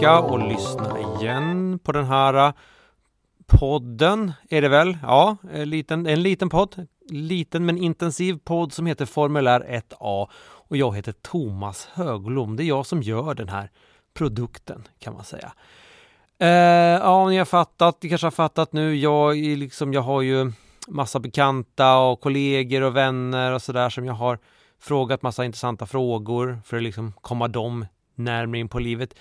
tillbaka och lyssna igen på den här eh, podden är det väl? Ja, en liten, en liten podd. Liten men intensiv podd som heter Formulär 1A och jag heter Thomas Högblom. Det är jag som gör den här produkten kan man säga. Eh, ja, ni har fattat, ni kanske har fattat nu. Jag, liksom, jag har ju massa bekanta och kollegor och vänner och sådär som jag har frågat massa intressanta frågor för att liksom komma dem närmare in på livet.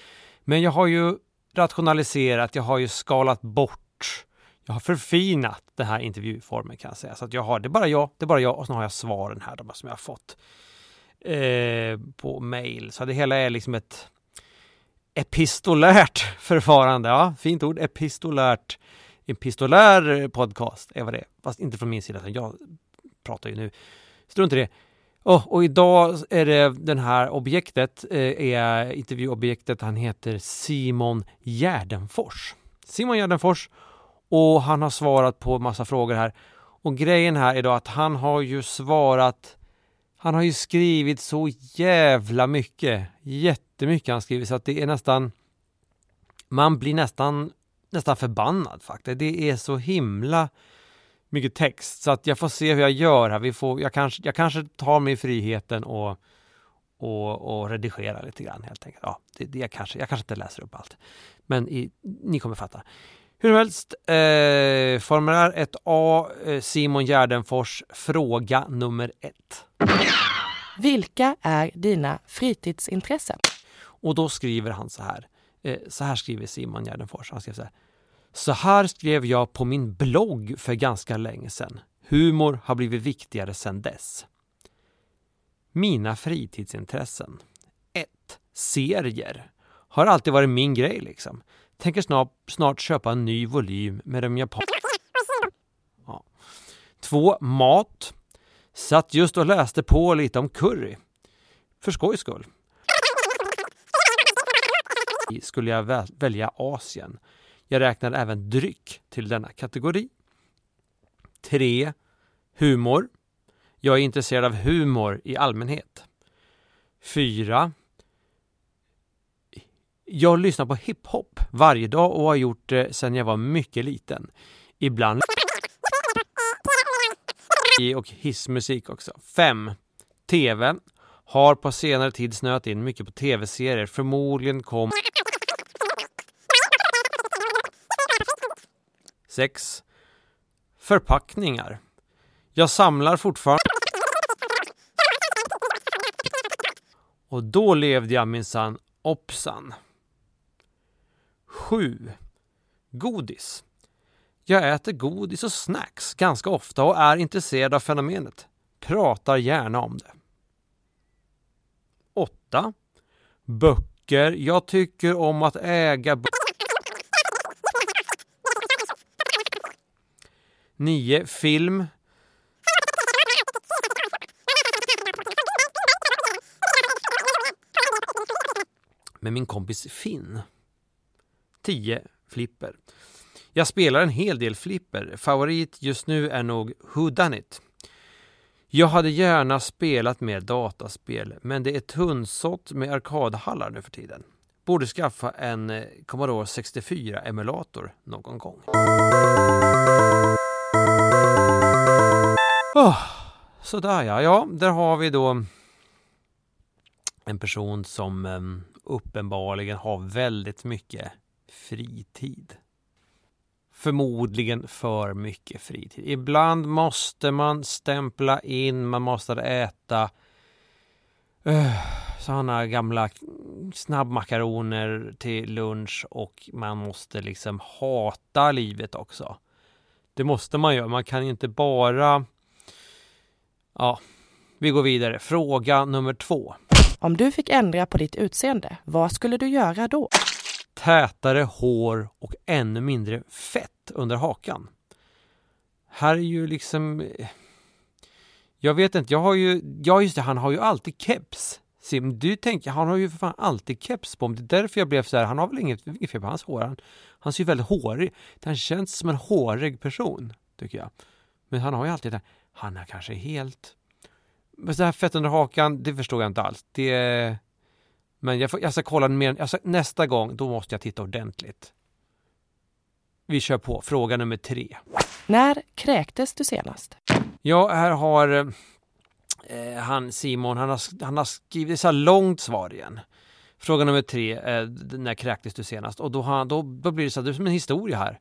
Men jag har ju rationaliserat, jag har ju skalat bort, jag har förfinat den här intervjuformen kan jag säga. Så att jag har, det är bara jag, det är bara jag och så har jag svaren här de som jag har fått eh, på mail. Så det hela är liksom ett epistolärt förfarande. Ja, fint ord, epistolärt. Epistolär podcast är vad det är. Fast inte från min sida, jag pratar ju nu. Strunt i det. Oh, och idag är det den här objektet, eh, är intervjuobjektet, han heter Simon Gärdenfors. Simon Gärdenfors och han har svarat på massa frågor här. Och grejen här är då att han har ju svarat, han har ju skrivit så jävla mycket, jättemycket han skrivit så att det är nästan, man blir nästan, nästan förbannad faktiskt. Det är så himla mycket text så att jag får se hur jag gör här. Vi får, jag, kanske, jag kanske tar mig friheten och, och, och redigera lite grann helt enkelt. Ja, det, det jag, kanske, jag kanske inte läser upp allt. Men i, ni kommer fatta. Hur som helst, eh, formulär 1A, eh, Simon Gärdenfors, fråga nummer ett. Vilka är dina fritidsintressen? Och då skriver han så här. Eh, så här skriver Simon Gärdenfors. Han skriver så här. Så här skrev jag på min blogg för ganska länge sedan. Humor har blivit viktigare sedan dess. Mina fritidsintressen. 1. Serier. Har alltid varit min grej liksom. Tänker snart, snart köpa en ny volym med de japanska... Ja. 2. Mat. Satt just och läste på lite om curry. För skojs skull. Skulle jag välja Asien. Jag räknar även dryck till denna kategori. 3. Humor. Jag är intresserad av humor i allmänhet. 4. Jag lyssnar på hiphop varje dag och har gjort det sedan jag var mycket liten. Ibland och hissmusik också. 5. TV. Har på senare tid snöat in mycket på tv-serier. Förmodligen kom 6. Förpackningar. Jag samlar fortfarande och då levde jag minsann opsan. 7. Godis. Jag äter godis och snacks ganska ofta och är intresserad av fenomenet. Pratar gärna om det. 8. Böcker. Jag tycker om att äga böcker 9. Film. Med min kompis Finn. 10. Flipper. Jag spelar en hel del flipper. Favorit just nu är nog Who Done It. Jag hade gärna spelat mer dataspel, men det är tunnsått med arkadhallar nu för tiden. Borde skaffa en eh, Commodore 64-emulator någon gång. Oh, sådär ja, ja, där har vi då en person som um, uppenbarligen har väldigt mycket fritid. Förmodligen för mycket fritid. Ibland måste man stämpla in, man måste äta eh, uh, sådana gamla snabbmakaroner till lunch och man måste liksom hata livet också. Det måste man göra. Man kan inte bara... Ja, vi går vidare. Fråga nummer två. Om du fick ändra på ditt utseende, vad skulle du göra då? Tätare hår och ännu mindre fett under hakan. Här är ju liksom... Jag vet inte, jag har ju... Ja, just det, han har ju alltid keps. Sim, du tänker, han har ju för fan alltid keps på. Det är därför jag blev så här, han har väl inget, inget fel på hans hår. Han, han ser ju väldigt hårig Han känns som en hårig person, tycker jag. Men han har ju alltid det han är kanske helt... Men så här fett under hakan, det förstår jag inte alls. Det... Men jag, får, jag ska kolla mer, jag ska, nästa gång, då måste jag titta ordentligt. Vi kör på fråga nummer tre. När kräktes du senast? Ja, här har eh, han Simon, han har, han har skrivit så här långt svar igen. Fråga nummer tre, eh, när kräktes du senast? Och då, han, då, då blir det så här, det är som en historia här.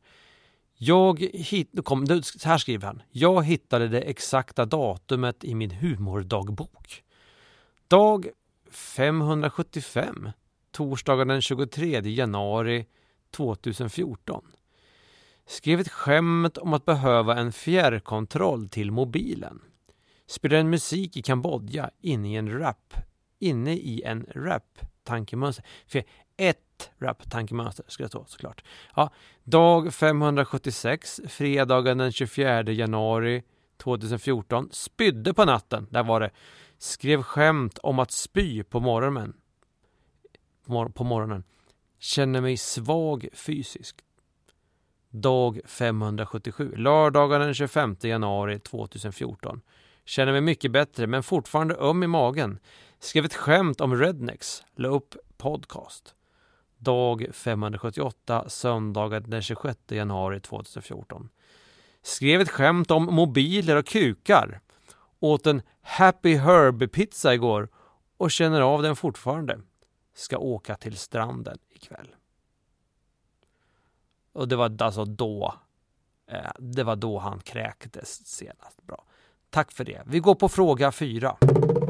Jag hit, kom, så här skriver han. Jag hittade det exakta datumet i min humordagbok. Dag 575, torsdagen den 23 januari 2014. Skrev ett skämt om att behöva en fjärrkontroll till mobilen. Spelade en musik i Kambodja inne i en rap, inne i en tankemönster. För ett rap-tankemönster ska det stå såklart. Ja, dag 576, fredagen den 24 januari 2014. Spydde på natten, där var det. Skrev skämt om att spy på morgonen. På morgonen. Känner mig svag fysiskt. Dag 577, lördagen den 25 januari 2014. Känner mig mycket bättre men fortfarande öm i magen. Skrev ett skämt om rednecks. La upp podcast. Dag 578, söndagen den 26 januari 2014. Skrev ett skämt om mobiler och kukar. Åt en Happy Herb-pizza igår och känner av den fortfarande. Ska åka till stranden ikväll. Och det var alltså då eh, det var då han kräktes senast. Bra. Tack för det. Vi går på fråga fyra.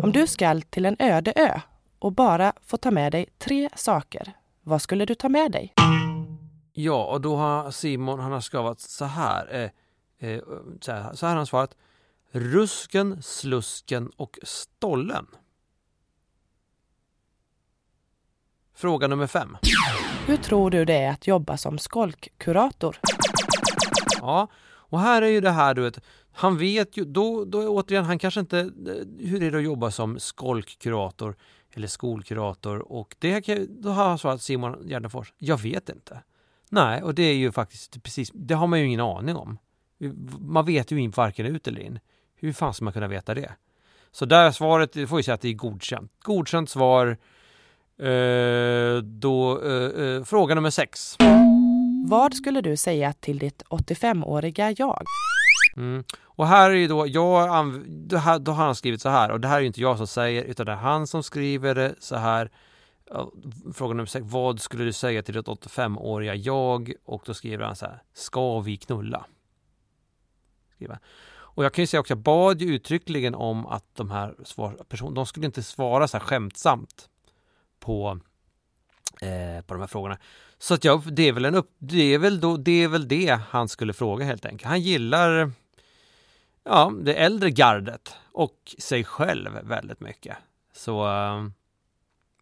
Om du skall till en öde ö och bara få ta med dig tre saker, vad skulle du ta med dig? Ja, och då har Simon han har skavat så här. Eh, eh, så här. Så här har han svarat. Rusken, slusken och stollen. Fråga nummer fem. Hur tror du det är att jobba som skolkkurator? Ja, och här är ju det här du vet, han vet ju, då, då återigen, han kanske inte, hur är det att jobba som skolkkurator eller skolkurator och det då har han svarat Simon Gärdenfors, jag vet inte. Nej, och det är ju faktiskt precis, det har man ju ingen aning om. Man vet ju inte varken ut eller in. Hur fan ska man kunna veta det? Så där svaret, det får vi säga att det är godkänt. Godkänt svar. Eh, då, eh, eh, fråga nummer sex. Vad skulle du säga till ditt 85-åriga jag? Mm. Och här är ju då, jag, då, här, då har han skrivit så här och det här är ju inte jag som säger utan det är han som skriver det så här. Fråga nummer sex, vad skulle du säga till ditt 85-åriga jag? Och då skriver han så här, ska vi knulla? Skriver. Och jag kan ju säga också, jag bad ju uttryckligen om att de här personerna, de skulle inte svara så här skämtsamt på, eh, på de här frågorna. Så att jag, det är väl en upp, det är väl då, det är väl det han skulle fråga helt enkelt. Han gillar ja, det äldre gardet och sig själv väldigt mycket. Så uh,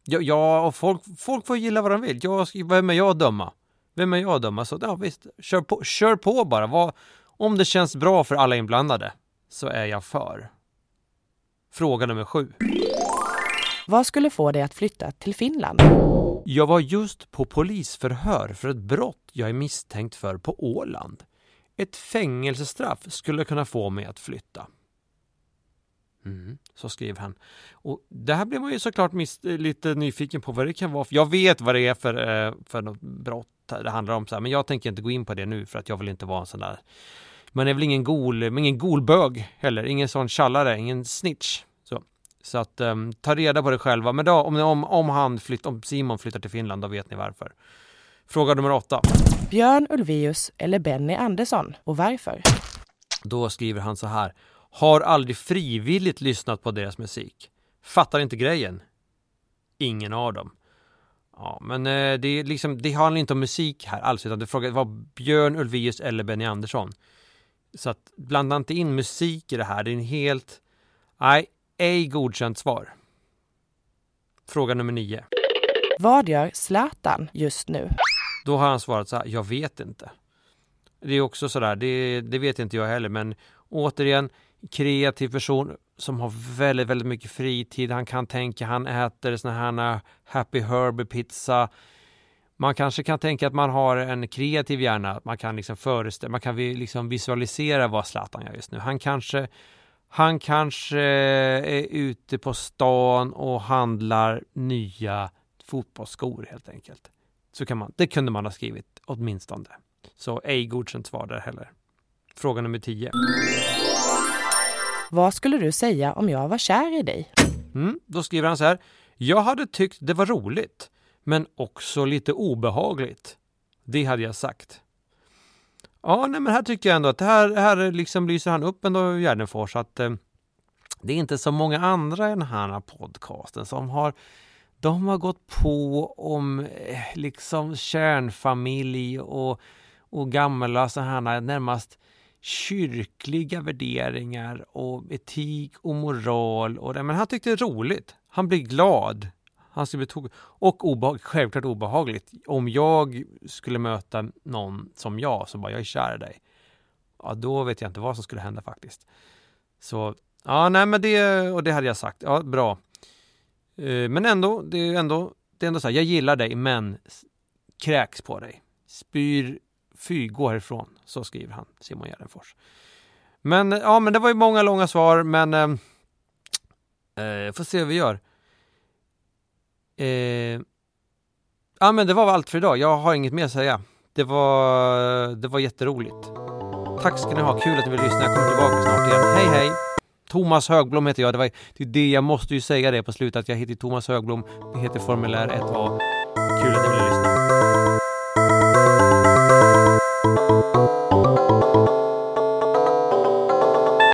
ja, ja, och folk, folk får gilla vad de vill. Jag, vem är jag att döma? Vem är jag att döma? Så ja, visst, kör på, kör på bara. Vad, om det känns bra för alla inblandade så är jag för. Fråga nummer sju. Vad skulle få dig att flytta till Finland? Jag var just på polisförhör för ett brott jag är misstänkt för på Åland. Ett fängelsestraff skulle kunna få mig att flytta. Mm, så skrev han. Och det här blir man ju såklart lite nyfiken på vad det kan vara. Jag vet vad det är för, eh, för något brott det handlar om, så här, men jag tänker inte gå in på det nu för att jag vill inte vara en sån där man är väl ingen gol, ingen golbög heller, ingen sån tjallare, ingen snitch. Så, så att um, ta reda på det själva. Men då, om, om, om, han flytt, om Simon flyttar till Finland, då vet ni varför. Fråga nummer åtta. Björn Ulvaeus eller Benny Andersson och varför? Då skriver han så här. Har aldrig frivilligt lyssnat på deras musik. Fattar inte grejen. Ingen av dem. Ja, men eh, det, är liksom, det handlar inte om musik här alls, utan det frågar var Björn Ulvaeus eller Benny Andersson. Så att blanda inte in musik i det här. Det är en helt... Nej, ej godkänt svar. Fråga nummer nio. Vad gör Zlatan just nu? Då har han svarat så här, jag vet inte. Det är också sådär, det, det vet inte jag heller, men återigen, kreativ person som har väldigt, väldigt mycket fritid. Han kan tänka, han äter såna här Happy Herb pizza man kanske kan tänka att man har en kreativ hjärna, man kan liksom föreställa, man kan liksom visualisera vad Zlatan gör just nu. Han kanske, han kanske är ute på stan och handlar nya fotbollsskor helt enkelt. Så kan man, det kunde man ha skrivit åtminstone. Så ej godkänt svar där heller. Fråga nummer 10. Vad skulle du säga om jag var kär i dig? Mm, då skriver han så här. Jag hade tyckt det var roligt, men också lite obehagligt. Det hade jag sagt. Ja, nej, men här tycker jag ändå att det här, här liksom lyser han upp ändå Gärdenfors att eh, det är inte så många andra i den här podcasten som har de har gått på om eh, liksom kärnfamilj och, och gamla så här närmast kyrkliga värderingar och etik och moral. Och det. Men han tyckte det var roligt. Han blev glad. Han skulle bli tog och obehag, självklart obehagligt. Om jag skulle möta någon som jag, som bara jag är kär i dig. Ja, då vet jag inte vad som skulle hända faktiskt. Så, ja, nej, men det, och det hade jag sagt. Ja, bra. Eh, men ändå, det är ändå, det är ändå så här, jag gillar dig, men kräks på dig. Spyr, fy, gå härifrån. Så skriver han, Simon Gärdenfors. Men, eh, ja, men det var ju många långa svar, men eh, eh får se hur vi gör. Eh, ja, men det var allt för idag. Jag har inget mer att säga. Det var, det var jätteroligt. Tack ska ni ha. Kul att ni vill lyssna. Jag kommer tillbaka snart igen. Hej, hej! Thomas Högblom heter jag. Det, var, det är det jag måste ju säga det på slutet att jag heter Thomas Högblom. Det heter Formulär 1A. Kul att ni ville lyssna.